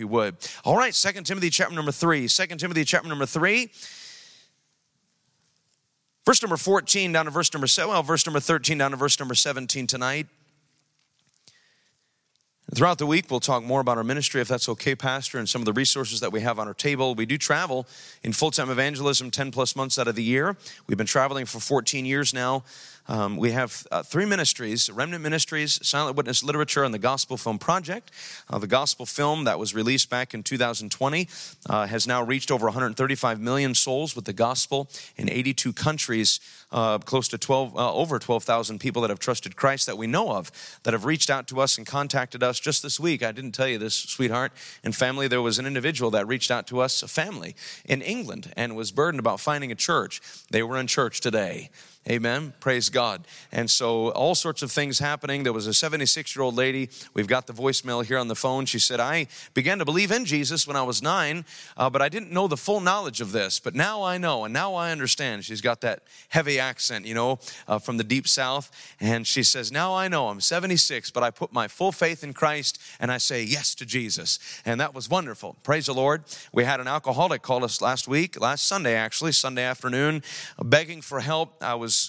you would. All right, Second Timothy chapter number 3. 2 Timothy chapter number 3. Verse number 14 down to verse number 7, well, verse number 13 down to verse number 17 tonight. Throughout the week, we'll talk more about our ministry, if that's okay, Pastor, and some of the resources that we have on our table. We do travel in full time evangelism 10 plus months out of the year. We've been traveling for 14 years now. Um, we have uh, three ministries Remnant Ministries, Silent Witness Literature, and the Gospel Film Project. Uh, the Gospel Film that was released back in 2020 uh, has now reached over 135 million souls with the gospel in 82 countries. Uh, close to 12, uh, over 12,000 people that have trusted Christ that we know of that have reached out to us and contacted us just this week. I didn't tell you this, sweetheart. And family, there was an individual that reached out to us, a family in England, and was burdened about finding a church. They were in church today. Amen. Praise God. And so, all sorts of things happening. There was a 76 year old lady. We've got the voicemail here on the phone. She said, I began to believe in Jesus when I was nine, uh, but I didn't know the full knowledge of this. But now I know, and now I understand. She's got that heavy accent, you know, uh, from the deep south. And she says, Now I know I'm 76, but I put my full faith in Christ and I say yes to Jesus. And that was wonderful. Praise the Lord. We had an alcoholic call us last week, last Sunday actually, Sunday afternoon, begging for help. I was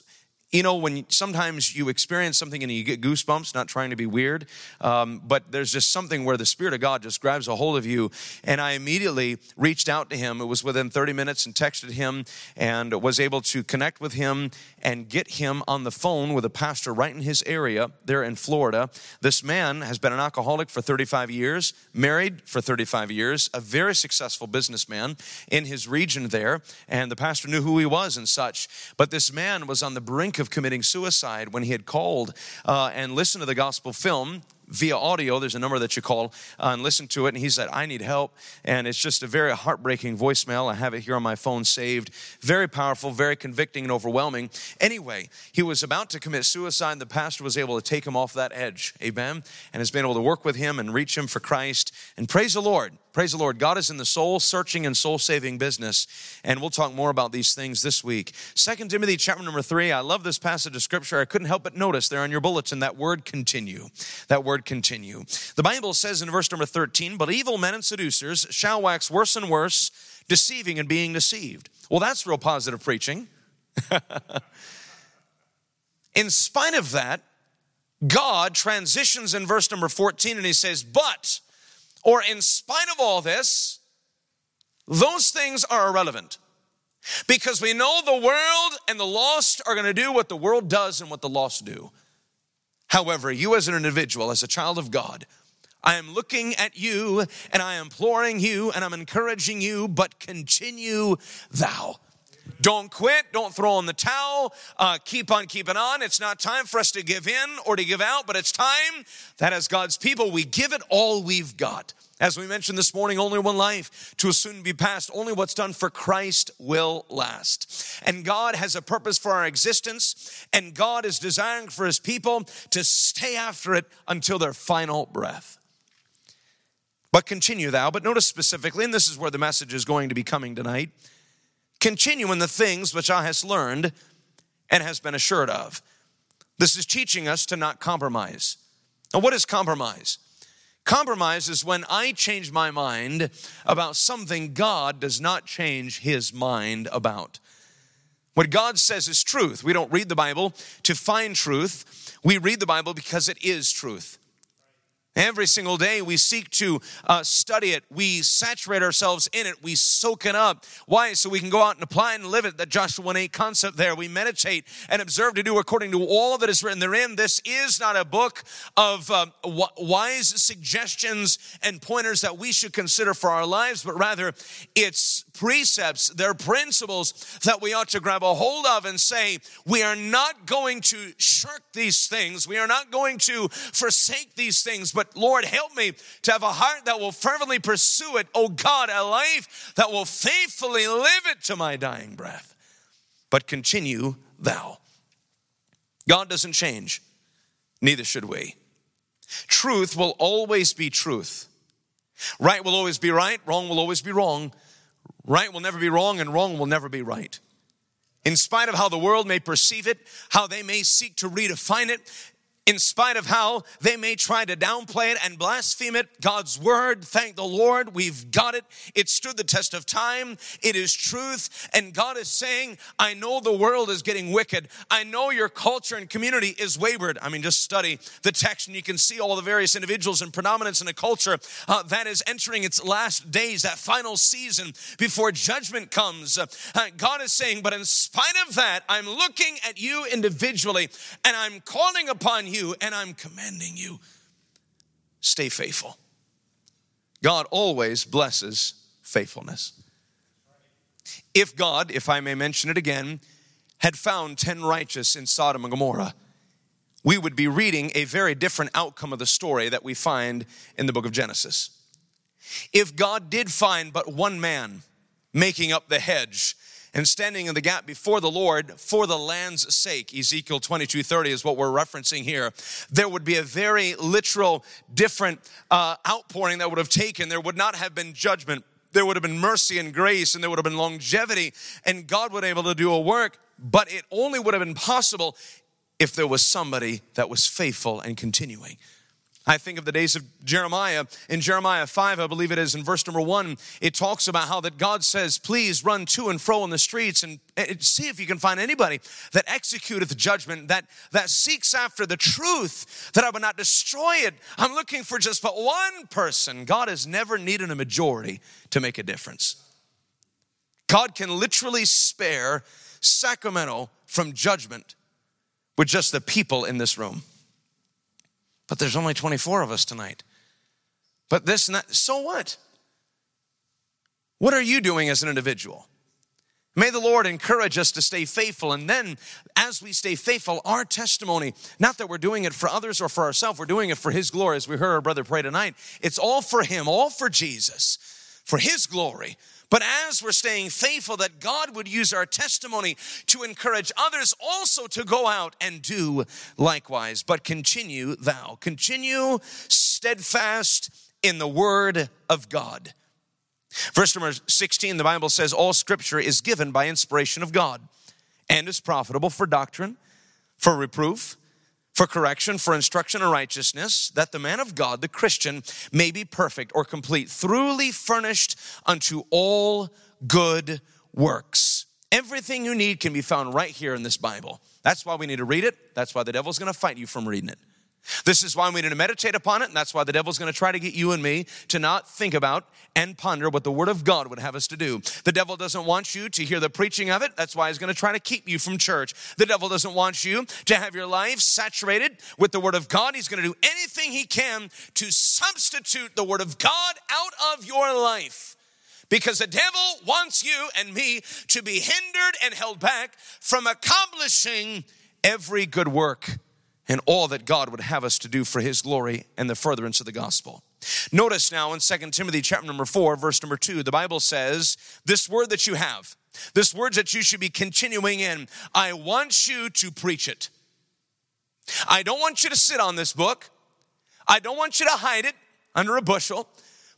you know, when sometimes you experience something and you get goosebumps, not trying to be weird, um, but there's just something where the Spirit of God just grabs a hold of you. And I immediately reached out to him. It was within 30 minutes and texted him and was able to connect with him and get him on the phone with a pastor right in his area there in Florida. This man has been an alcoholic for 35 years, married for 35 years, a very successful businessman in his region there. And the pastor knew who he was and such. But this man was on the brink of committing suicide when he had called uh, and listened to the gospel film via audio. There's a number that you call uh, and listen to it. And he said, I need help. And it's just a very heartbreaking voicemail. I have it here on my phone saved. Very powerful, very convicting, and overwhelming. Anyway, he was about to commit suicide. The pastor was able to take him off that edge. Amen. And has been able to work with him and reach him for Christ. And praise the Lord. Praise the Lord. God is in the soul searching and soul saving business. And we'll talk more about these things this week. Second Timothy chapter number three. I love this passage of scripture. I couldn't help but notice there on your bulletin that word continue. That word continue. The Bible says in verse number 13, but evil men and seducers shall wax worse and worse, deceiving and being deceived. Well, that's real positive preaching. in spite of that, God transitions in verse number 14 and he says, but or in spite of all this, those things are irrelevant. Because we know the world and the lost are going to do what the world does and what the lost do. However, you as an individual, as a child of God, I am looking at you and I am imploring you and I'm encouraging you, but continue thou. Don't quit. Don't throw in the towel. Uh, keep on keeping on. It's not time for us to give in or to give out, but it's time that as God's people, we give it all we've got. As we mentioned this morning, only one life to soon be past. Only what's done for Christ will last. And God has a purpose for our existence, and God is desiring for his people to stay after it until their final breath. But continue thou, but notice specifically, and this is where the message is going to be coming tonight continue in the things which I has learned and has been assured of. This is teaching us to not compromise. Now, what is compromise? Compromise is when I change my mind about something God does not change his mind about. What God says is truth. We don't read the Bible to find truth, we read the Bible because it is truth. Every single day we seek to uh, study it. We saturate ourselves in it. We soak it up. Why? So we can go out and apply and live it. That Joshua 1 8 concept there. We meditate and observe to do according to all that is written therein. This is not a book of uh, wise suggestions and pointers that we should consider for our lives, but rather it's precepts, they're principles that we ought to grab a hold of and say, we are not going to shirk these things. We are not going to forsake these things, but Lord, help me to have a heart that will fervently pursue it. Oh God, a life that will faithfully live it to my dying breath. But continue thou. God doesn't change, neither should we. Truth will always be truth. Right will always be right, wrong will always be wrong. Right will never be wrong, and wrong will never be right. In spite of how the world may perceive it, how they may seek to redefine it, In spite of how they may try to downplay it and blaspheme it, God's word, thank the Lord, we've got it. It stood the test of time. It is truth. And God is saying, I know the world is getting wicked. I know your culture and community is wayward. I mean, just study the text and you can see all the various individuals and predominance in a culture uh, that is entering its last days, that final season before judgment comes. Uh, God is saying, but in spite of that, I'm looking at you individually and I'm calling upon you and I'm commanding you. Stay faithful. God always blesses faithfulness. If God, if I may mention it again, had found 10 righteous in Sodom and Gomorrah, we would be reading a very different outcome of the story that we find in the book of Genesis. If God did find but one man making up the hedge and standing in the gap before the Lord for the land's sake. Ezekiel 22 30 is what we're referencing here. There would be a very literal, different uh, outpouring that would have taken. There would not have been judgment. There would have been mercy and grace, and there would have been longevity, and God would have been able to do a work, but it only would have been possible if there was somebody that was faithful and continuing. I think of the days of Jeremiah. In Jeremiah 5, I believe it is in verse number 1, it talks about how that God says, Please run to and fro in the streets and, see if you can find anybody that executeth judgment, that, that seeks after the truth, that I would not destroy it. I'm looking for just but one person. God has never needed a majority to make a difference. God can literally spare Sacramento from judgment with just the people in this room. But there's only 24 of us tonight. But this and that, so what? What are you doing as an individual? May the Lord encourage us to stay faithful. And then, as we stay faithful, our testimony, not that we're doing it for others or for ourselves, we're doing it for His glory, as we heard our brother pray tonight. It's all for Him, all for Jesus, for His glory. But as we're staying faithful, that God would use our testimony to encourage others also to go out and do likewise. But continue thou, continue steadfast in the word of God. Verse number 16, the Bible says, All scripture is given by inspiration of God and is profitable for doctrine, for reproof, for correction, for instruction in righteousness, that the man of God, the Christian, may be perfect or complete, thoroughly furnished unto all good works. Everything you need can be found right here in this Bible. That's why we need to read it. That's why the devil's gonna fight you from reading it. This is why we need to meditate upon it, and that's why the devil's gonna try to get you and me to not think about and ponder what the Word of God would have us to do. The devil doesn't want you to hear the preaching of it, that's why he's gonna try to keep you from church. The devil doesn't want you to have your life saturated with the Word of God. He's gonna do anything he can to substitute the Word of God out of your life. Because the devil wants you and me to be hindered and held back from accomplishing every good work and all that God would have us to do for his glory and the furtherance of the gospel. Notice now in 2 Timothy chapter number 4 verse number 2 the Bible says this word that you have this word that you should be continuing in I want you to preach it. I don't want you to sit on this book. I don't want you to hide it under a bushel.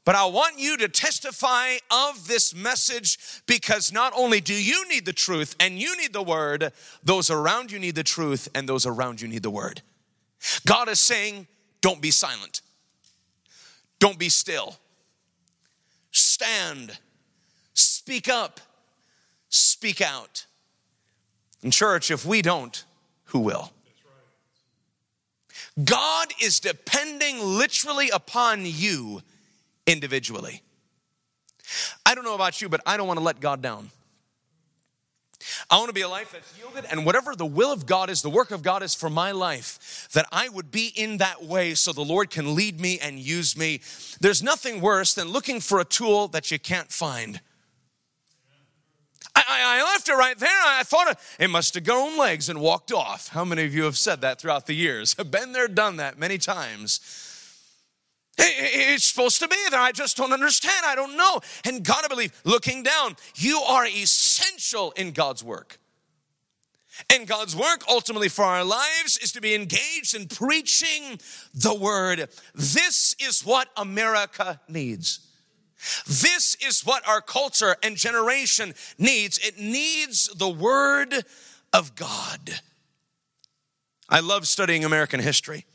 But I want you to testify of this message because not only do you need the truth and you need the word, those around you need the truth and those around you need the word. God is saying, don't be silent. Don't be still. Stand. Speak up. Speak out. In church, if we don't, who will? God is depending literally upon you individually. I don't know about you, but I don't want to let God down. I want to be a life that's yielded, and whatever the will of God is, the work of God is for my life, that I would be in that way so the Lord can lead me and use me. There's nothing worse than looking for a tool that you can't find. I, I, left it right there. I thought it must have grown legs and walked off. How many of you have said that throughout the years? I've been there, done that many times. It's supposed to be there. I just don't understand. I don't know. And I believe, looking down, you are essential in God's work. And God's work ultimately for our lives is to be engaged in preaching the word. This is what America needs. This is what our culture and generation needs. It needs the word of God. I love studying American history.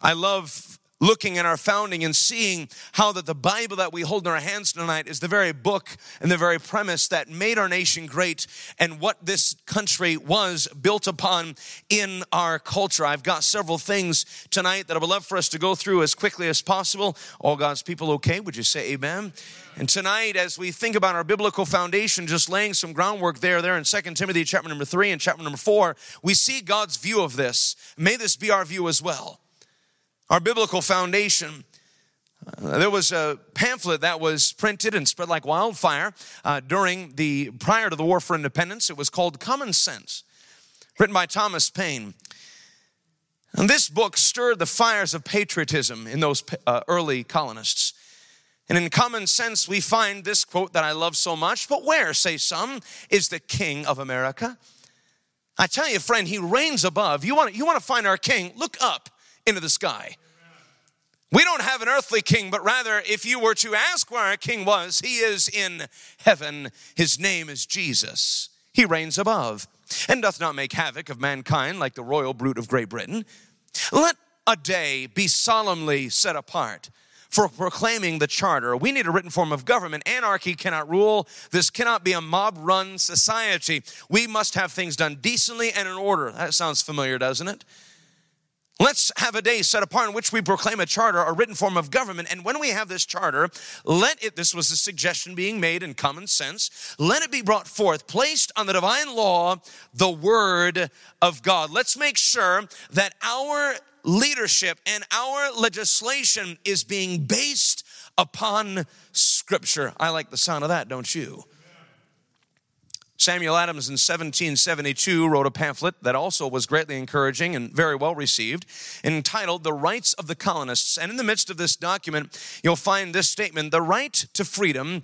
I love looking at our founding and seeing how that the Bible that we hold in our hands tonight is the very book and the very premise that made our nation great and what this country was built upon in our culture. I've got several things tonight that I would love for us to go through as quickly as possible. All God's people okay? Would you say amen? And tonight, as we think about our biblical foundation, just laying some groundwork there, there in 2 Timothy chapter number 3 and chapter number 4, we see God's view of this. May this be our view as well our biblical foundation. Uh, there was a pamphlet that was printed and spread like wildfire uh, during the prior to the war for independence. It was called Common Sense, written by Thomas Paine. And this book stirred the fires of patriotism in those uh, early colonists. And in Common Sense, we find this quote that I love so much. But where, say some, is the King of America? I tell you, friend, he reigns above. You want, you want to find our King? Look up into the sky. We don't have an earthly king, but rather, if you were to ask where our king was, he is in heaven. His name is Jesus. He reigns above and doth not make havoc of mankind like the royal brute of Great Britain. Let a day be solemnly set apart for proclaiming the charter. We need a written form of government. Anarchy cannot rule. This cannot be a mob run society. We must have things done decently and in order. That sounds familiar, doesn't it? Let's have a day set apart in which we proclaim a charter, a written form of government. And when we have this charter, let it, this was a suggestion being made in common sense, let it be brought forth, placed on the divine law, the word of God. Let's make sure that our leadership and our legislation is being based upon scripture. I like the sound of that, don't you? Samuel Adams in 1772 wrote a pamphlet that also was greatly encouraging and very well received, entitled The Rights of the Colonists. And in the midst of this document, you'll find this statement The right to freedom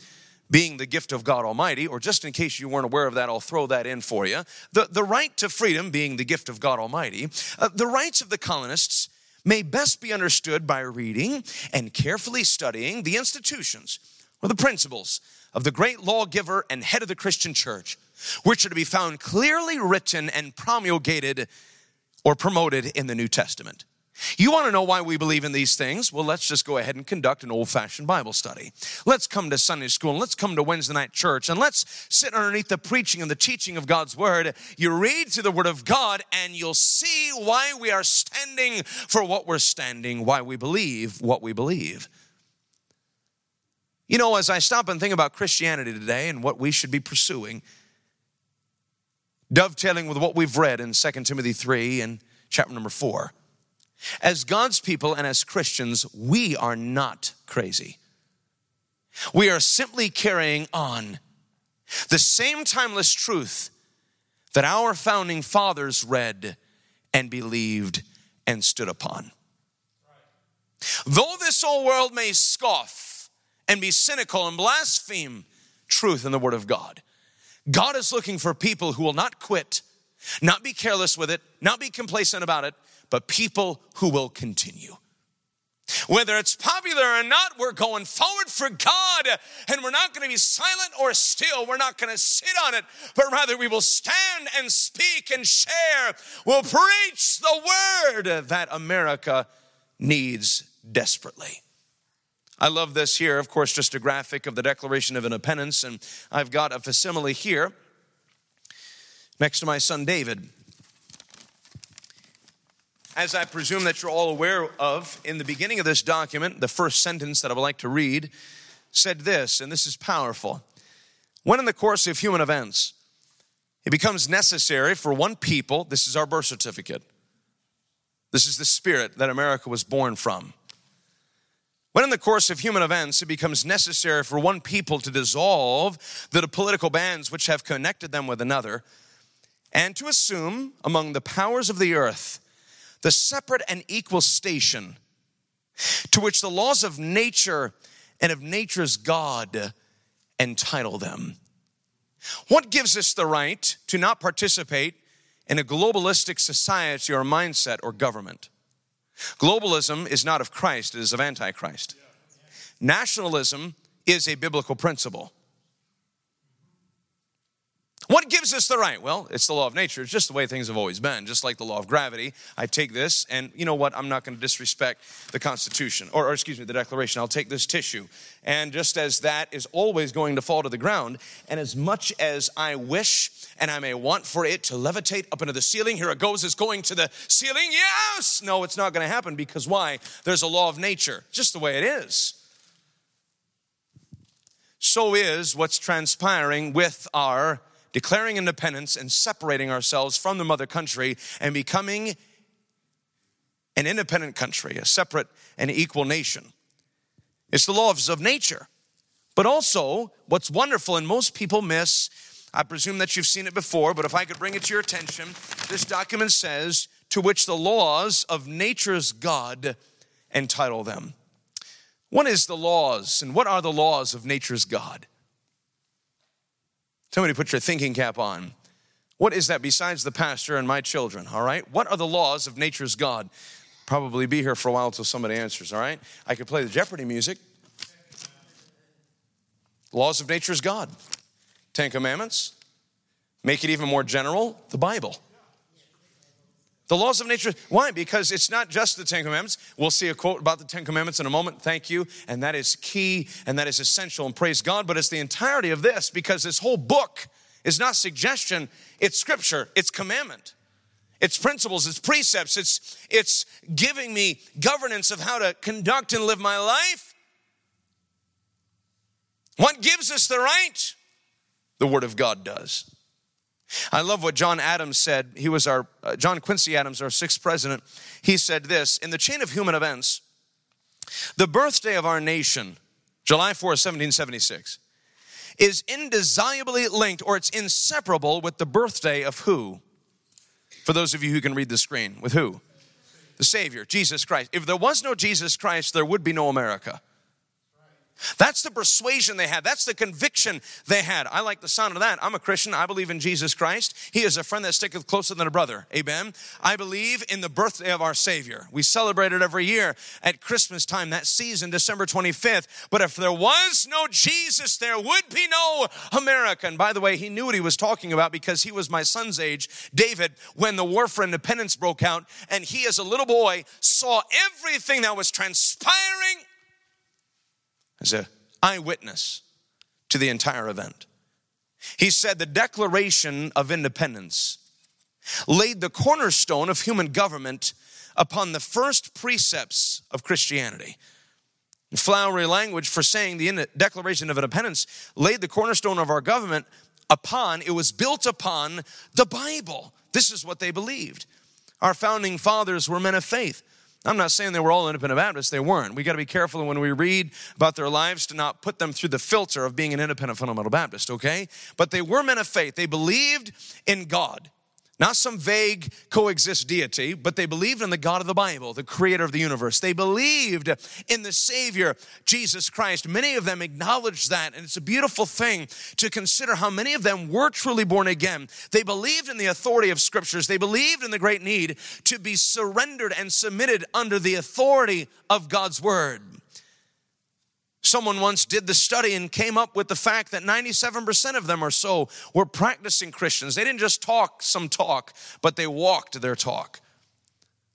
being the gift of God Almighty, or just in case you weren't aware of that, I'll throw that in for you. The, the right to freedom being the gift of God Almighty, uh, the rights of the colonists may best be understood by reading and carefully studying the institutions or the principles of the great lawgiver and head of the Christian church, which are to be found clearly written and promulgated or promoted in the New Testament. You want to know why we believe in these things? Well, let's just go ahead and conduct an old fashioned Bible study. Let's come to Sunday school and let's come to Wednesday night church and let's sit underneath the preaching and the teaching of God's Word. You read through the Word of God and you'll see why we are standing for what we're standing, why we believe what we believe. You know, as I stop and think about Christianity today and what we should be pursuing, dovetailing with what we've read in 2 Timothy 3 and chapter number 4, as God's people and as Christians, we are not crazy. We are simply carrying on the same timeless truth that our founding fathers read and believed and stood upon. Though this old world may scoff and be cynical and blaspheme truth in the Word of God. God is looking for people who will not quit, not be careless with it, not be complacent about it, but people who will continue. Whether it's popular or not, we're going forward for God and we're not going to be silent or still. We're not going to sit on it, but rather we will stand and speak and share. We'll preach the word that America needs desperately. I love this here, of course, just a graphic of the Declaration of Independence, and I've got a facsimile here next to my son David. As I presume that you're all aware of, in the beginning of this document, the first sentence that I would like to read said this, and this is powerful. When in the course of human events, it becomes necessary for one people, this is our birth certificate, this is the spirit that America was born from when in the course of human events it becomes necessary for one people to dissolve the political bands which have connected them with another, and to assume among the powers of the earth the separate and equal station to which the laws of nature and of nature's God entitle them. What gives us the right to not participate in a globalistic society or mindset or government? Globalism is not of Christ, it is of Antichrist. Nationalism is a biblical principle. What gives us the right? Well, it's the law of nature. It's just the way things have always been, just like the law of gravity. I take this, and you know what? I'm not going to disrespect the Constitution, or, or, excuse me, the Declaration. I'll take this tissue. And just as that is always going to fall to the ground, and as much as I wish and I may want for it to levitate up into the ceiling, here it goes, it's going to the ceiling. Yes! No, it's not going to happen because why? There's a law of nature, just the way it is so is what's transpiring with our declaring independence and separating ourselves from the mother country and becoming an independent country, a separate and equal nation. It's the laws of nature. But also, what's wonderful and most people miss, I presume that you've seen it before, but if I could bring it to your attention, this document says, to which the laws of nature's God entitle them. What is the laws and what are the laws of nature's God? Somebody put your thinking cap on. What is that besides the pastor and my children? All right. What are the laws of nature's God? Probably be here for a while until somebody answers. All right. I could play the Jeopardy music. Laws of nature's God. Ten Commandments. Make it even more general the Bible. The laws of nature. Why? Because it's not just the Ten Commandments. We'll see a quote about the Ten Commandments in a moment. Thank you. And that is key and that is essential and praise God. But it's the entirety of this because this whole book is not suggestion, it's scripture, it's commandment. It's principles, it's precepts, it's, it's giving me governance of how to conduct and live my life. What gives us the right? The Word of God does. I love what John Adams said. He was our, uh, John Quincy Adams, our sixth president. He said this In the chain of human events, the birthday of our nation, July 4, 1776, is indissolubly linked or it's inseparable with the birthday of who? For those of you who can read the screen, with who? The Savior, Jesus Christ. If there was no Jesus Christ, there would be no America. That's the persuasion they had. That's the conviction they had. I like the sound of that. I'm a Christian. I believe in Jesus Christ. He is a friend that sticketh closer than a brother. Amen. I believe in the birthday of our Savior. We celebrate it every year at Christmas time, that season, December 25th. But if there was no Jesus, there would be no America. And by the way, he knew what he was talking about because he was my son's age, David, when the war for independence broke out. And he, as a little boy, saw everything that was transpiring as an eyewitness to the entire event. He said the Declaration of Independence laid the cornerstone of human government upon the first precepts of Christianity. Flowery language for saying the Declaration of Independence laid the cornerstone of our government upon, it was built upon the Bible. This is what they believed. Our founding fathers were men of faith. I'm not saying they were all independent Baptists, they weren't. We got to be careful when we read about their lives to not put them through the filter of being an independent fundamental Baptist, okay? But they were men of faith. They believed in God. Not some vague coexist deity, but they believed in the God of the Bible, the creator of the universe. They believed in the Savior, Jesus Christ. Many of them acknowledged that, and it's a beautiful thing to consider how many of them were truly born again. They believed in the authority of scriptures, they believed in the great need to be surrendered and submitted under the authority of God's word. Someone once did the study and came up with the fact that 97% of them or so were practicing Christians. They didn't just talk some talk, but they walked their talk.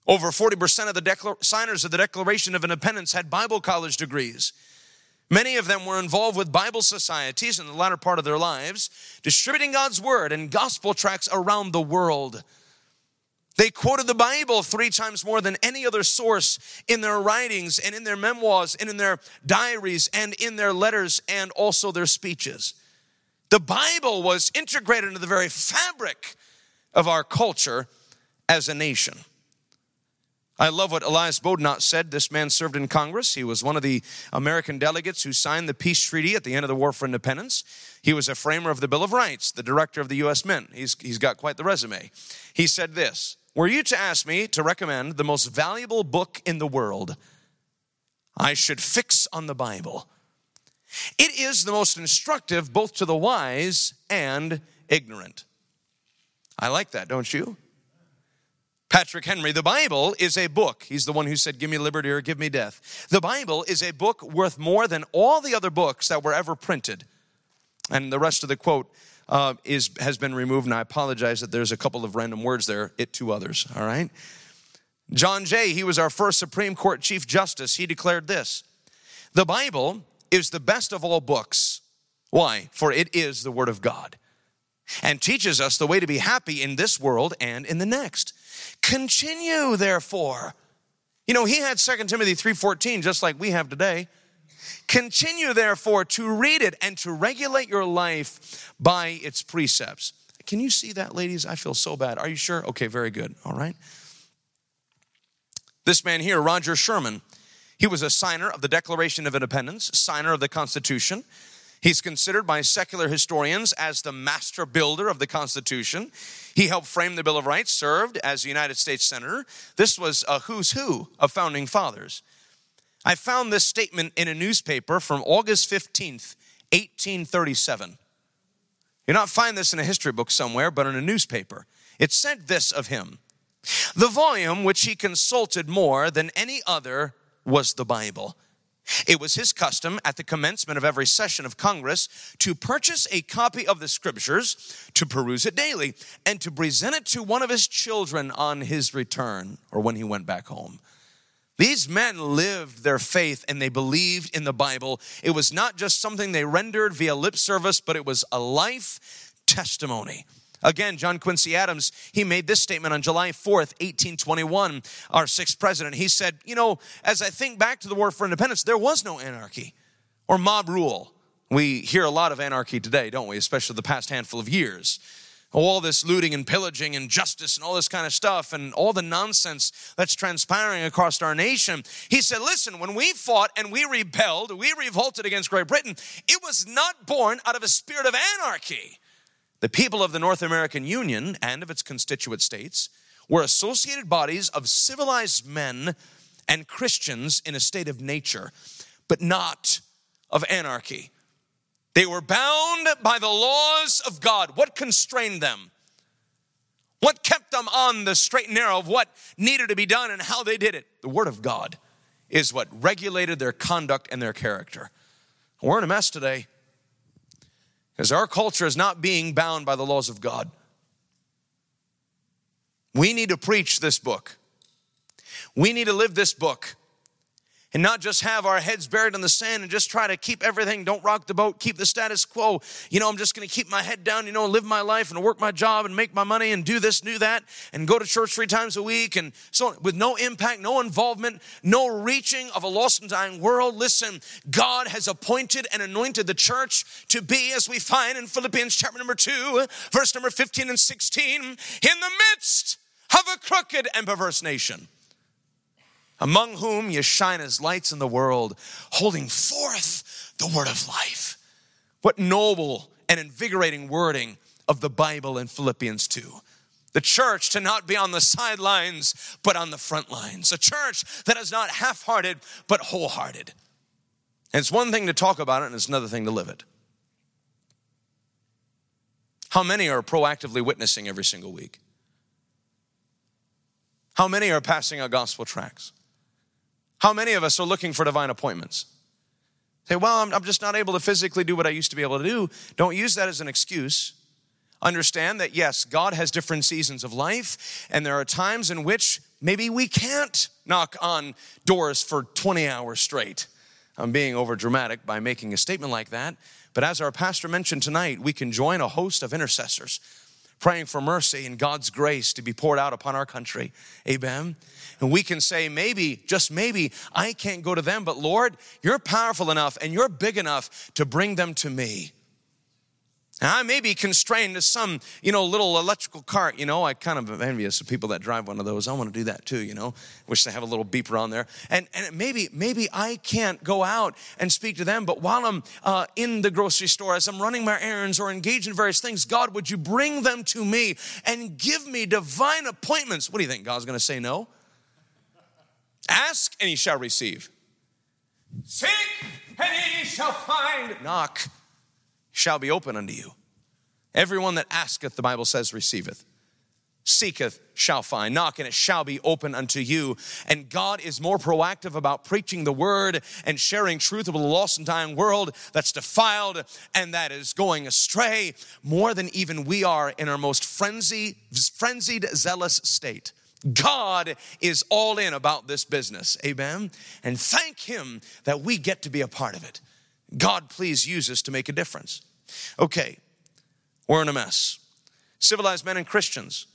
Over 40% of the signers of the Declaration of Independence had Bible college degrees. Many of them were involved with Bible societies in the latter part of their lives, distributing God's word and gospel tracts around the world. They quoted the Bible three times more than any other source in their writings and in their memoirs and in their diaries and in their letters and also their speeches. The Bible was integrated into the very fabric of our culture as a nation. I love what Elias Boudinot said. This man served in Congress. He was one of the American delegates who signed the peace treaty at the end of the War for Independence. He was a framer of the Bill of Rights, the director of the U.S. Mint. He's, he's got quite the resume. He said this were you to ask me to recommend the most valuable book in the world, I should fix on the Bible. It is the most instructive both to the wise and ignorant. I like that, don't you? Patrick Henry, the Bible is a book. He's the one who said, Give me liberty or give me death. The Bible is a book worth more than all the other books that were ever printed. And the rest of the quote uh, is, has been removed, and I apologize that there's a couple of random words there, it to others, all right? John Jay, he was our first Supreme Court Chief Justice. He declared this The Bible is the best of all books. Why? For it is the Word of God and teaches us the way to be happy in this world and in the next. Continue, therefore. You know, he had 2 Timothy 3:14 just like we have today. Continue, therefore, to read it and to regulate your life by its precepts. Can you see that, ladies? I feel so bad. Are you sure? Okay, very good. All right. This man here, Roger Sherman, he was a signer of the Declaration of Independence, signer of the Constitution. He's considered by secular historians as the master builder of the Constitution. He helped frame the Bill of Rights, served as a United States Senator. This was a who's who of founding fathers. I found this statement in a newspaper from August 15th, 1837. You'll not find this in a history book somewhere, but in a newspaper. It said this of him The volume which he consulted more than any other was the Bible. It was his custom at the commencement of every session of Congress to purchase a copy of the scriptures, to peruse it daily, and to present it to one of his children on his return or when he went back home. These men lived their faith and they believed in the Bible. It was not just something they rendered via lip service, but it was a life testimony. Again, John Quincy Adams, he made this statement on July 4th, 1821, our sixth president. He said, You know, as I think back to the war for independence, there was no anarchy or mob rule. We hear a lot of anarchy today, don't we? Especially the past handful of years. All this looting and pillaging and justice and all this kind of stuff and all the nonsense that's transpiring across our nation. He said, Listen, when we fought and we rebelled, we revolted against Great Britain, it was not born out of a spirit of anarchy. The people of the North American Union and of its constituent states were associated bodies of civilized men and Christians in a state of nature, but not of anarchy. They were bound by the laws of God. What constrained them? What kept them on the straight and narrow of what needed to be done and how they did it? The Word of God is what regulated their conduct and their character. We're in a mess today. Because our culture is not being bound by the laws of God. We need to preach this book. We need to live this book and not just have our heads buried in the sand and just try to keep everything, don't rock the boat, keep the status quo. You know, I'm just going to keep my head down, you know, live my life and work my job and make my money and do this, do that, and go to church three times a week and so on, with no impact, no involvement, no reaching of a lost and dying world. Listen, God has appointed and anointed the church to be, as we find in Philippians chapter number 2, verse number 15 and 16, in the midst of a crooked and perverse nation among whom you shine as lights in the world, holding forth the word of life. What noble and invigorating wording of the Bible in Philippians 2. The church to not be on the sidelines, but on the front lines. A church that is not half hearted, but wholehearted. And it's one thing to talk about it, and it's another thing to live it. How many are proactively witnessing every single week? How many are passing out gospel tracts? How many of us are looking for divine appointments? Say, well, I'm, I'm just not able to physically do what I used to be able to do. Don't use that as an excuse. Understand that, yes, God has different seasons of life, and there are times in which maybe we can't knock on doors for 20 hours straight. I'm being over dramatic by making a statement like that. But as our pastor mentioned tonight, we can join a host of intercessors praying for mercy and God's grace to be poured out upon our country. Amen. And we can say, maybe, just maybe, I can't go to them, but Lord, you're powerful enough and you're big enough to bring them to me. I may be constrained to some, you know, little electrical cart. You know, I kind of am envious of people that drive one of those. I want to do that too. You know, wish they have a little beeper on there. And and maybe maybe I can't go out and speak to them, but while I'm uh, in the grocery store, as I'm running my errands or engaged in various things, God, would you bring them to me and give me divine appointments? What do you think? God's going to say no? Ask and He shall receive. Seek and He shall find. Knock shall be open unto you. Everyone that asketh, the Bible says, receiveth. seeketh shall find, knock and it shall be open unto you. And God is more proactive about preaching the word and sharing truth with a lost and dying world that's defiled and that is going astray more than even we are in our most frenzied, frenzied, zealous state. God is all in about this business. Amen. And thank Him that we get to be a part of it. God, please use us to make a difference. Okay, we're in a mess. Civilized men and Christians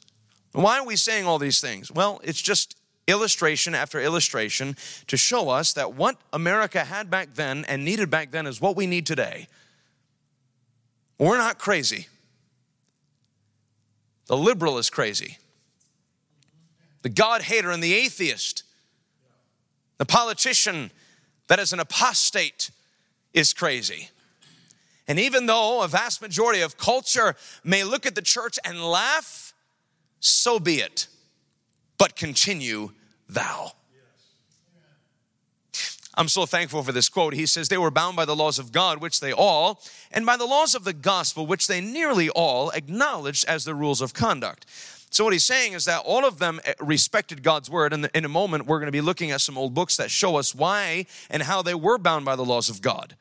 why are we saying all these things? Well, it's just illustration after illustration to show us that what America had back then and needed back then is what we need today. We're not crazy. The liberal is crazy. The God hater and the atheist, the politician that is an apostate is crazy. And even though a vast majority of culture may look at the church and laugh, so be it, but continue thou. I'm so thankful for this quote. He says, They were bound by the laws of God, which they all, and by the laws of the gospel, which they nearly all acknowledged as the rules of conduct. So, what he's saying is that all of them eh, respected God's word. And in a moment, we're going to be looking at some old books that show us why and how they were bound by the laws of God.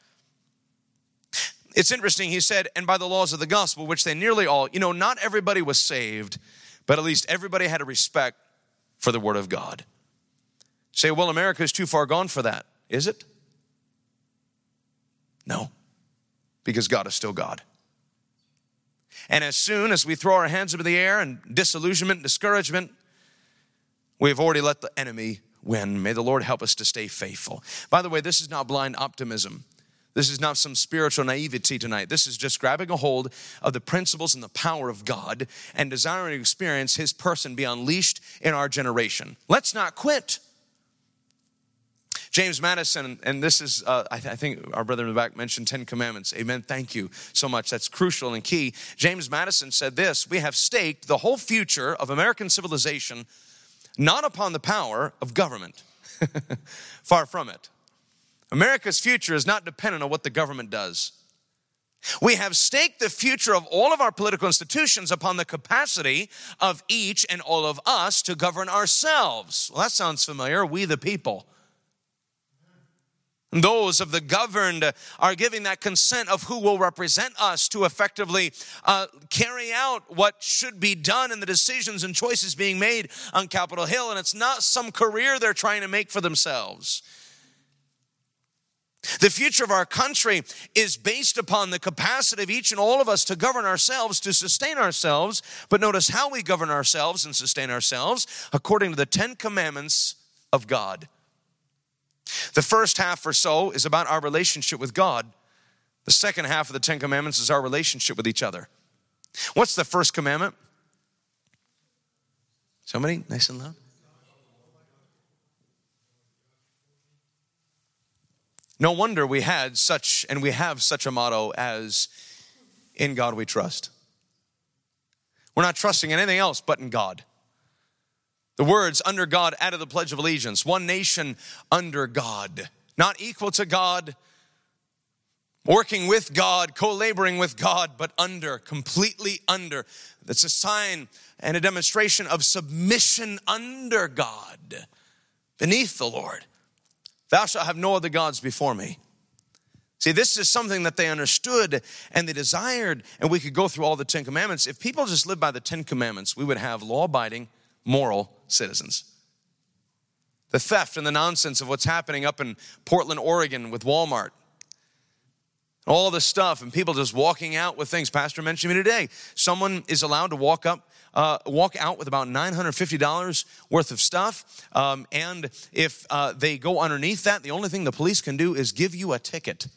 It's interesting, he said, and by the laws of the gospel, which they nearly all, you know, not everybody was saved but at least everybody had a respect for the Word of God. Say, well, America is too far gone for that. Is it? No, because God is still God. And as soon as we throw our hands up in the air and disillusionment, discouragement, we've already let the enemy win. May the Lord help us to stay faithful. By the way, this is not blind optimism. This is not some spiritual naivety tonight. This is just grabbing a hold of the principles and the power of God and desiring to experience His person be unleashed in our generation. Let's not quit. James Madison, and this is, uh, I, th- I, think our brother in the back mentioned Ten Commandments. Amen. Thank you so much. That's crucial and key. James Madison said this We have staked the whole future of American civilization not upon the power of government, far from it America's future is not dependent on what the government does. We have staked the future of all of our political institutions upon the capacity of each and all of us to govern ourselves. Well, that sounds familiar. We, the people. Those of the governed are giving that consent of who will represent us to effectively uh, carry out what should be done and the decisions and choices being made on Capitol Hill. And it's not some career they're trying to make for themselves. The future of our country is based upon the capacity of each and all of us to govern ourselves, to sustain ourselves. But notice how we govern ourselves and sustain ourselves according to the Ten Commandments of God. The first half or so is about our relationship with God. The second half of the Ten Commandments is our relationship with each other. What's the first commandment? Somebody, nice and loud. No wonder we had such, and we have such a motto as, In God we trust. We're not trusting in anything else but in God. The words under God out of the Pledge of Allegiance, one nation under God, not equal to God, working with God, co laboring with God, but under, completely under. That's a sign and a demonstration of submission under God, beneath the Lord. Thou shalt have no other gods before me. See, this is something that they understood and they desired, and we could go through all the Ten Commandments. If people just lived by the Ten Commandments, we would have law abiding, moral citizens. The theft and the nonsense of what's happening up in Portland, Oregon with Walmart, all this stuff, and people just walking out with things. Pastor mentioned me today. Someone is allowed to walk up uh, walk out with about $950 worth of stuff. Um, and if uh, they go underneath that, the only thing the police can do is give you a ticket.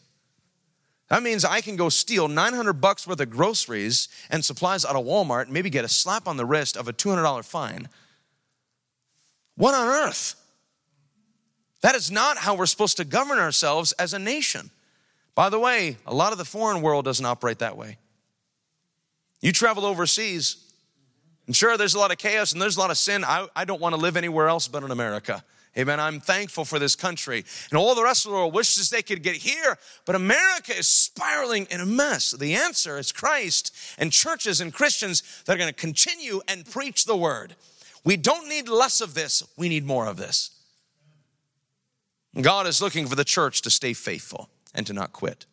That means I can go steal 900 bucks worth of groceries and supplies out of Walmart and maybe get a slap on the wrist of a $200 fine. What on earth? That is not how we're supposed to govern ourselves as a nation. By the way, a lot of the foreign world doesn't operate that way. You travel overseas, and sure, there's a lot of chaos and there's a lot of sin. I, I don't want to live anywhere else but in America. Amen. I'm thankful for this country. And all the rest of the world wishes they could get here, but America is spiraling in a mess. The answer is Christ and churches and Christians that are going to continue and preach the word. We don't need less of this, we need more of this. God is looking for the church to stay faithful and to not quit.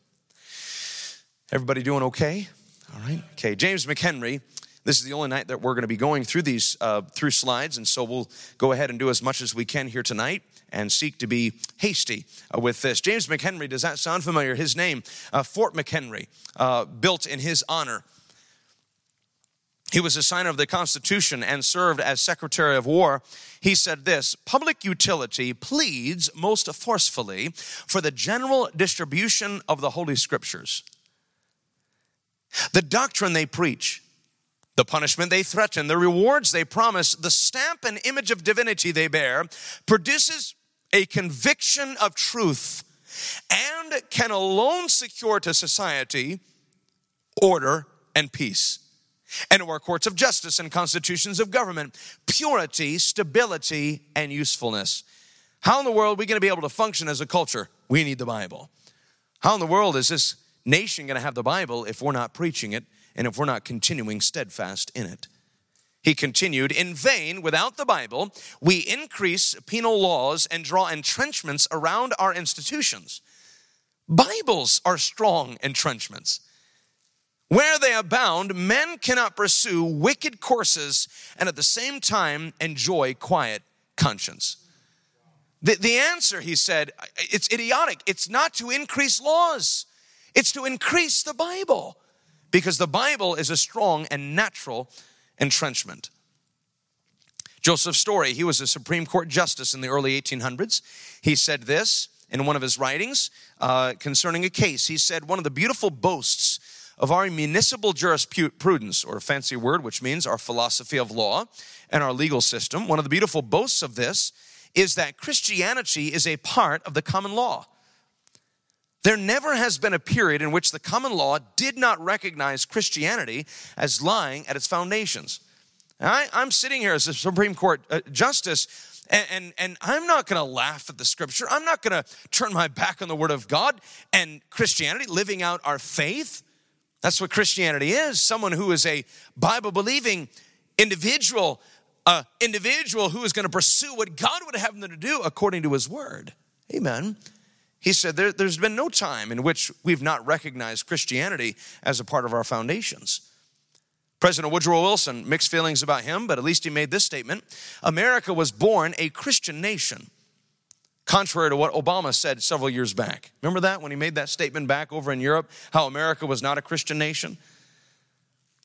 Everybody doing okay? All right. Okay. James McHenry this is the only night that we're going to be going through these uh, through slides, and so we'll go ahead and do as much as we can here tonight and seek to be hasty uh, with this. James McHenry, does that sound familiar? His name, uh, Fort McHenry, uh, built in his honor. He was a signer of the Constitution and served as Secretary of War. He said this Public utility pleads most forcefully for the general distribution of the Holy Scriptures. The doctrine they preach the punishment they threaten, the rewards they promise, the stamp and image of divinity they bear produces a conviction of truth and can alone secure to society order and peace. And to our courts of justice and constitutions of government, purity, stability, and usefulness. How in the world are we going to be able to function as a culture? We need the Bible. How in the world is this nation going to have the Bible if we're not preaching it and if we're not continuing steadfast in it. He continued, In vain, without the Bible, we increase penal laws and draw entrenchments around our institutions. Bibles are strong entrenchments. Where they abound, men cannot pursue wicked courses and at the same time enjoy quiet conscience. The, the answer, he said, it's idiotic. It's not to increase laws, it's to increase the Bible because the Bible is a strong and natural entrenchment. Joseph Story, he was a Supreme Court justice in the early 1800s. He said this in one of his writings uh, concerning a case. He said, One of the beautiful boasts of our municipal jurisprudence, or a fancy word which means our philosophy of law and our legal system, one of the beautiful boasts of this is that Christianity is a part of the common law. There never has been a period in which the common law did not recognize Christianity as lying at its foundations. I, am sitting here as a Supreme Court uh, justice, and, and, and I'm not going to laugh at the scripture. I'm not going to turn my back on the word of God and Christianity, living out our faith. That's what Christianity is someone who is a Bible believing individual, uh, individual who is going to pursue what God would have them to do according to his word. Amen. He said, there, has been no time in which we've not recognized Christianity as a part of our foundations. President Woodrow Wilson, mixed feelings about him, but at least he made this statement America was born a Christian nation, contrary to what Obama said several years back. Remember that when he made that statement back over in Europe, how America was not a Christian nation?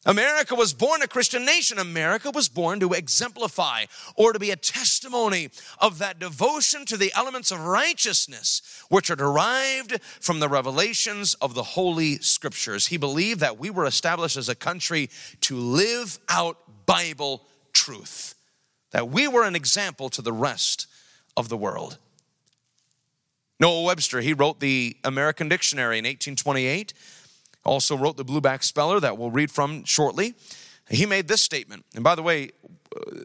America was born a Christian nation. America was born to exemplify or to be a testimony of that devotion to the elements of righteousness which are derived from the revelations of the Holy Scriptures. He believed that we were established as a country to live out Bible truth, that we were an example to the rest of the world. Noah Webster, he wrote the American Dictionary in 1828 also wrote the Blueback Speller that we'll read from shortly. He made this statement. And by the way,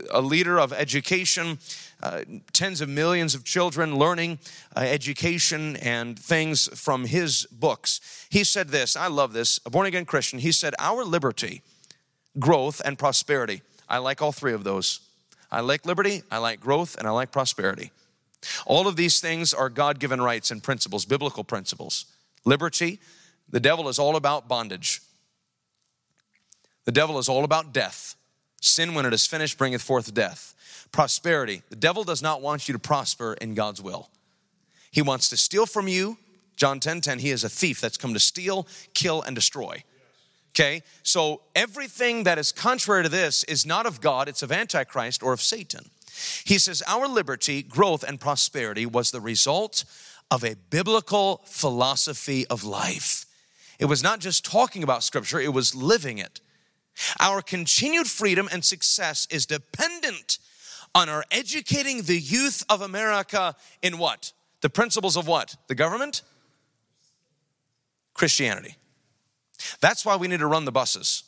a leader of education, uh, tens of millions of children learning uh, education and things from his books. He said this, I love this, a born again Christian. He said, Our liberty, growth, and prosperity. I like all three of those. I like liberty, I like growth, and I like prosperity. All of these things are God given rights and principles, biblical principles. Liberty, the devil is all about bondage. The devil is all about death. Sin, when it is finished, bringeth forth death. Prosperity. The devil does not want you to prosper in God's will. He wants to steal from you. John 10 10, he is a thief that's come to steal, kill, and destroy. Okay, so everything that is contrary to this is not of God, it's of Antichrist or of Satan. He says, Our liberty, growth, and prosperity was the result of a biblical philosophy of life. It was not just talking about Scripture, it was living it. Our continued freedom and success is dependent on our educating the youth of America in what? The principles of what? The government? Christianity. That's why we need to run the buses.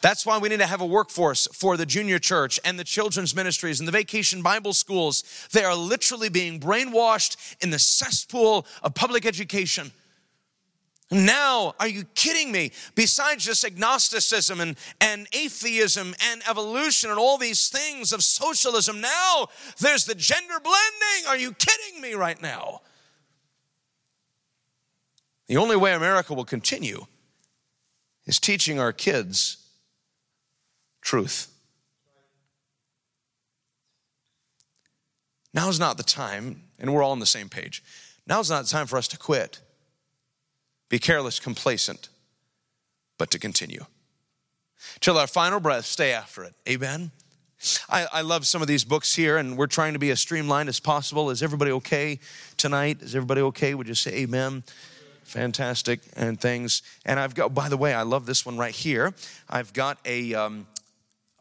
That's why we need to have a workforce for the junior church and the children's ministries and the vacation Bible schools. They are literally being brainwashed in the cesspool of public education. Now, are you kidding me? Besides just agnosticism and, and atheism and evolution and all these things of socialism, now there's the gender blending. Are you kidding me right now? The only way America will continue is teaching our kids truth. Now's not the time, and we're all on the same page. Now's not the time for us to quit, be careless, complacent, but to continue. Till our final breath, stay after it. Amen. I, I, love some of these books here, and we're trying to be as streamlined as possible. Is everybody okay tonight? Is everybody okay? Would you say amen? Fantastic and things. And I've got, by the way, I love this one right here. I've got a, um,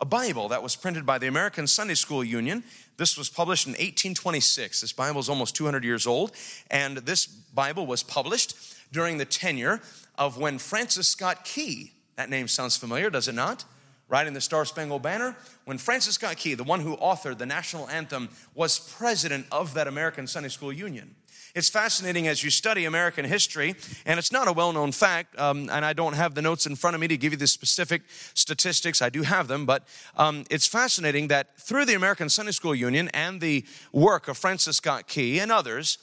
a Bible that was printed by the American Sunday School Union. This was published in 1826. This Bible is almost 200 years old, and this Bible was published during the tenure of when Francis Scott Key, that name sounds familiar, does it not? Right in the Star Spangled Banner, when Francis Scott Key, the one who authored the national anthem, was president of that American Sunday School Union. It's fascinating as you study American history, and it's not a well known fact, um, and I don't have the notes in front of me to give you the specific statistics. I do have them, but um, it's fascinating that through the American Sunday School Union and the work of Francis Scott Key and others,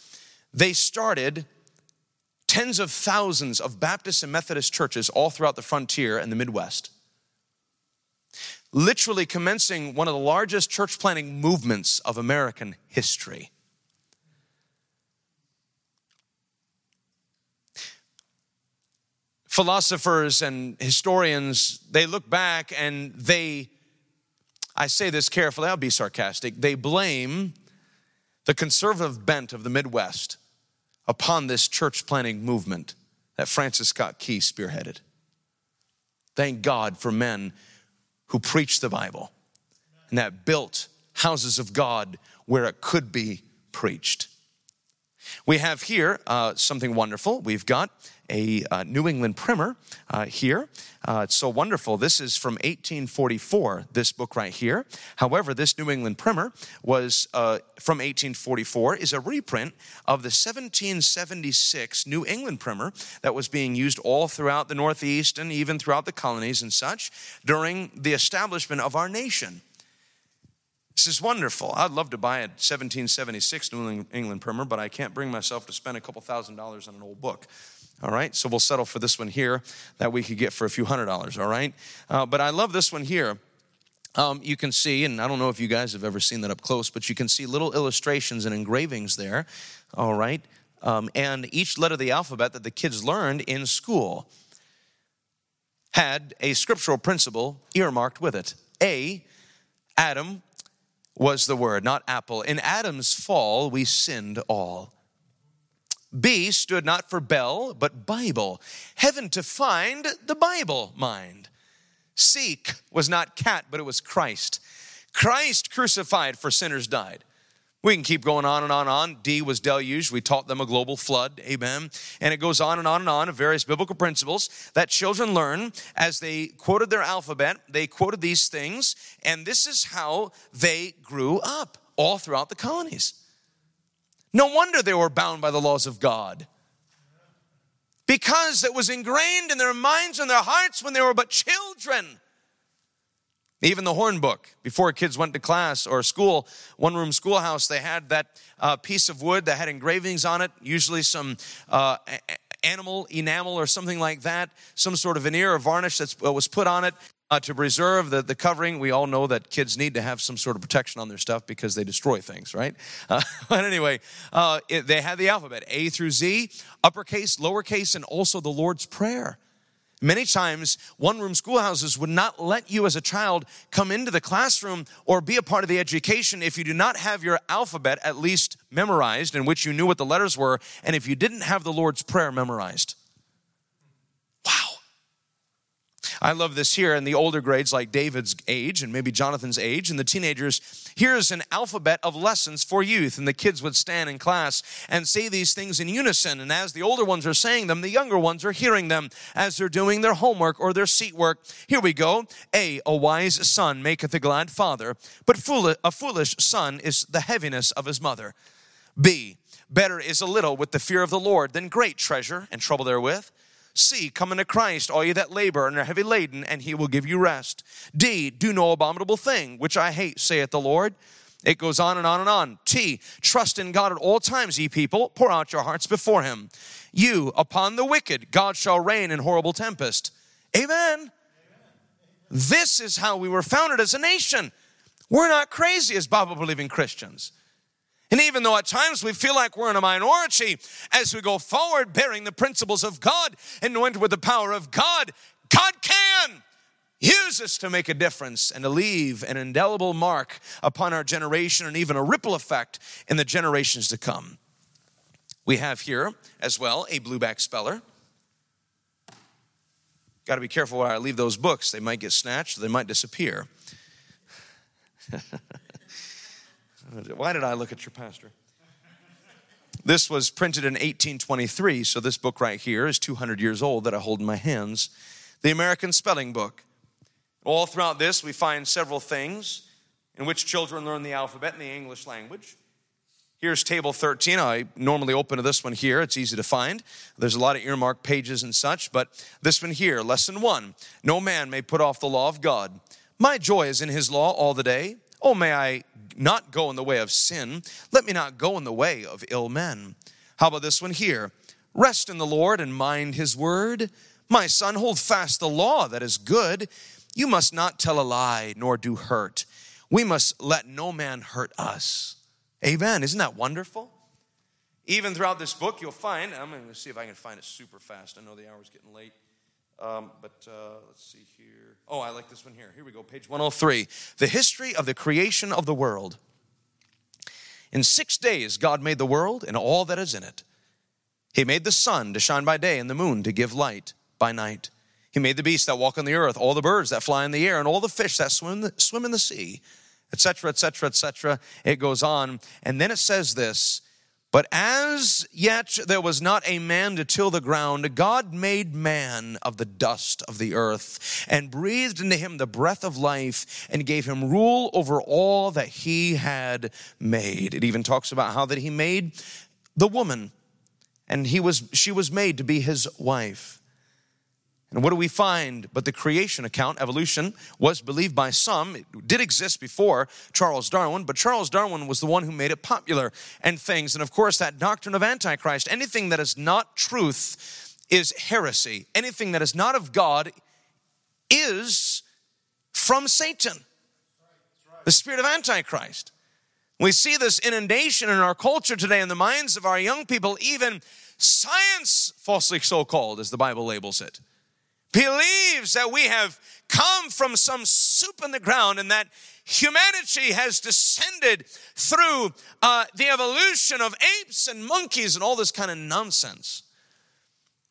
they started tens of thousands of Baptist and Methodist churches all throughout the frontier and the Midwest. Literally commencing one of the largest church planting movements of American history. philosophers and historians, they look back and they, I say this carefully, I'll be sarcastic, they blame the conservative bent of the Midwest upon this church planting movement that Francis Scott Key spearheaded. Thank God for men who preached the Bible and that built houses of God where it could be preached. We have here uh, something wonderful. We've got a uh, New England primer uh, here. Uh, it's so wonderful. This is from 1844, this book right here. However, this New England primer was uh, from 1844, is a reprint of the 1776 New England primer that was being used all throughout the Northeast and even throughout the colonies and such during the establishment of our nation. This is wonderful. I'd love to buy a 1776 New England primer, but I can't bring myself to spend a couple thousand dollars on an old book. All right, so we'll settle for this one here that we could get for a few hundred dollars. All right, uh, but I love this one here. Um, you can see, and I don't know if you guys have ever seen that up close, but you can see little illustrations and engravings there. All right, um, and each letter of the alphabet that the kids learned in school had a scriptural principle earmarked with it. A, Adam was the word, not apple. In Adam's fall, we sinned all. B stood not for bell, but Bible. Heaven to find, the Bible mind. Seek was not cat, but it was Christ. Christ crucified for sinners died. We can keep going on and on and on. D was deluge. We taught them a global flood. Amen. And it goes on and on and on of various biblical principles that children learn as they quoted their alphabet. They quoted these things, and this is how they grew up all throughout the colonies. No wonder they were bound by the laws of God. Because it was ingrained in their minds and their hearts when they were but children. Even the horn book, before kids went to class or school, one room schoolhouse, they had that uh, piece of wood that had engravings on it, usually some uh, animal enamel or something like that, some sort of veneer or varnish that was put on it uh, to preserve the, the covering. We all know that kids need to have some sort of protection on their stuff because they destroy things, right? Uh, but anyway, uh, it, they had the alphabet A through Z, uppercase, lowercase, and also the Lord's Prayer. Many times, one room schoolhouses would not let you as a child come into the classroom or be a part of the education if you do not have your alphabet at least memorized, in which you knew what the letters were, and if you didn't have the Lord's Prayer memorized. I love this here in the older grades, like David's age and maybe Jonathan's age, and the teenagers. Here's an alphabet of lessons for youth. And the kids would stand in class and say these things in unison. And as the older ones are saying them, the younger ones are hearing them as they're doing their homework or their seat work. Here we go. A, a wise son maketh a glad father, but a foolish son is the heaviness of his mother. B, better is a little with the fear of the Lord than great treasure and trouble therewith. C, come unto Christ, all ye that labor and are heavy laden, and he will give you rest. D, do no abominable thing, which I hate, saith the Lord. It goes on and on and on. T, trust in God at all times, ye people. Pour out your hearts before him. U, upon the wicked, God shall rain in horrible tempest. Amen. Amen. This is how we were founded as a nation. We're not crazy as Bible believing Christians. And even though at times we feel like we're in a minority, as we go forward bearing the principles of God and anointed with the power of God, God can use us to make a difference and to leave an indelible mark upon our generation and even a ripple effect in the generations to come. We have here as well a blueback speller. Got to be careful where I leave those books. They might get snatched, they might disappear. Why did I look at your pastor? This was printed in 1823, so this book right here is 200 years old that I hold in my hands. The American Spelling Book. All throughout this, we find several things in which children learn the alphabet in the English language. Here's table 13. I normally open to this one here. It's easy to find. There's a lot of earmarked pages and such, but this one here, lesson one No man may put off the law of God. My joy is in his law all the day. Oh, may I not go in the way of sin. Let me not go in the way of ill men. How about this one here? Rest in the Lord and mind his word. My son, hold fast the law that is good. You must not tell a lie nor do hurt. We must let no man hurt us. Amen. Isn't that wonderful? Even throughout this book, you'll find, I'm going to see if I can find it super fast. I know the hour's getting late. Um, but uh, let's see here. Oh, I like this one here. Here we go, page 103. The history of the creation of the world. In six days, God made the world and all that is in it. He made the sun to shine by day and the moon to give light by night. He made the beasts that walk on the earth, all the birds that fly in the air, and all the fish that swim, swim in the sea, etc., etc., etc. It goes on. And then it says this but as yet there was not a man to till the ground, God made man of the dust of the earth and breathed into him the breath of life and gave him rule over all that he had made. It even talks about how that he made the woman and he was she was made to be his wife. And what do we find? But the creation account, evolution, was believed by some. It did exist before Charles Darwin, but Charles Darwin was the one who made it popular and things. And of course, that doctrine of Antichrist, anything that is not truth is heresy. Anything that is not of God is from Satan, the spirit of Antichrist. We see this inundation in our culture today in the minds of our young people, even science, falsely so called, as the Bible labels it believes that we have come from some soup in the ground and that humanity has descended through uh, the evolution of apes and monkeys and all this kind of nonsense.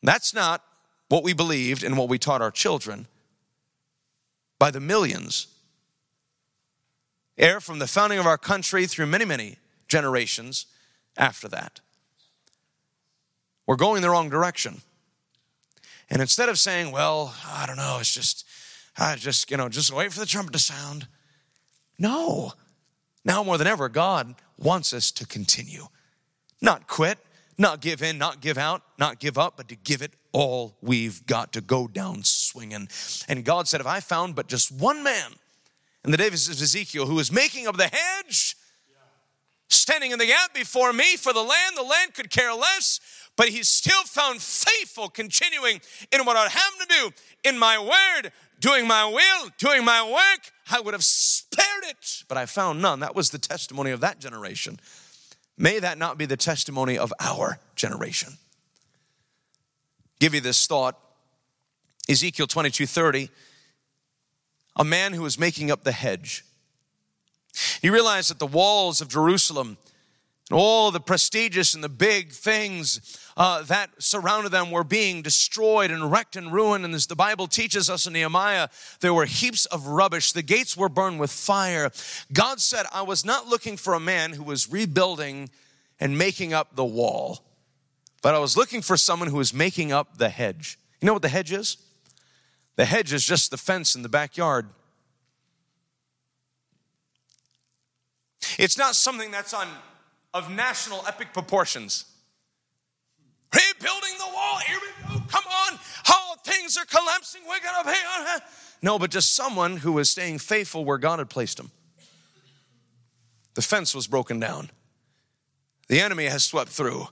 That's not what we believed and what we taught our children by the millions. Air from the founding of our country through many, many generations after that. We're going the wrong direction. And instead of saying, well, I don't know, it's just, I just, you know, just wait for the trumpet to sound. No. Now more than ever, God wants us to continue. Not quit, not give in, not give out, not give up, but to give it all we've got to go down swinging. And God said, if I found but just one man in the days of Ezekiel who was making of the hedge, standing in the gap before me for the land, the land could care less but he's still found faithful, continuing in what I have to do, in my word, doing my will, doing my work. I would have spared it, but I found none. That was the testimony of that generation. May that not be the testimony of our generation. Give you this thought Ezekiel 22 30, a man who was making up the hedge. He realized that the walls of Jerusalem All the prestigious and the big things uh, that surrounded them were being destroyed and wrecked and ruined. And as the Bible teaches us in Nehemiah, there were heaps of rubbish. The gates were burned with fire. God said, I was not looking for a man who was rebuilding and making up the wall, but I was looking for someone who was making up the hedge. You know what the hedge is? The hedge is just the fence in the backyard. It's not something that's on of national epic proportions. Rebuilding the wall, here we go, come on. Oh, things are collapsing, we're gonna pay on No, but just someone who was staying faithful where God had placed him. The fence was broken down. The enemy has swept through.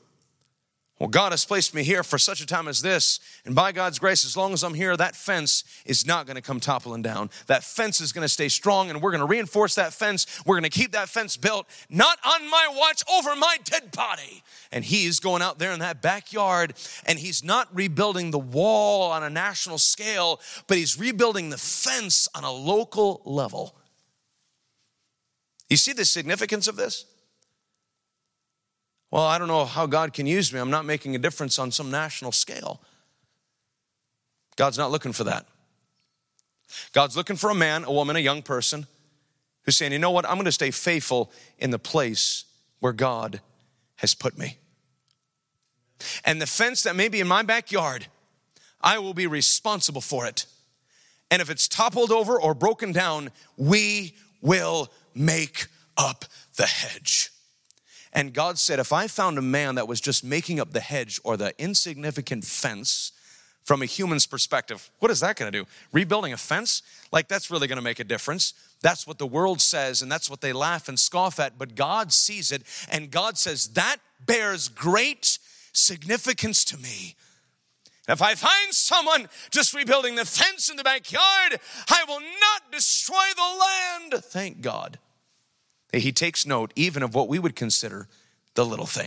Well, God has placed me here for such a time as this. And by God's grace, as long as I'm here, that fence is not going to come toppling down. That fence is going to stay strong, and we're going to reinforce that fence. We're going to keep that fence built, not on my watch, over my dead body. And he's going out there in that backyard, and he's not rebuilding the wall on a national scale, but he's rebuilding the fence on a local level. You see the significance of this? Well, I don't know how God can use me. I'm not making a difference on some national scale. God's not looking for that. God's looking for a man, a woman, a young person who's saying, you know what? I'm going to stay faithful in the place where God has put me. And the fence that may be in my backyard, I will be responsible for it. And if it's toppled over or broken down, we will make up the hedge. And God said, if I found a man that was just making up the hedge or the insignificant fence from a human's perspective, what is that gonna do? Rebuilding a fence? Like, that's really gonna make a difference. That's what the world says, and that's what they laugh and scoff at, but God sees it, and God says, that bears great significance to me. If I find someone just rebuilding the fence in the backyard, I will not destroy the land. Thank God. He takes note even of what we would consider the little thing.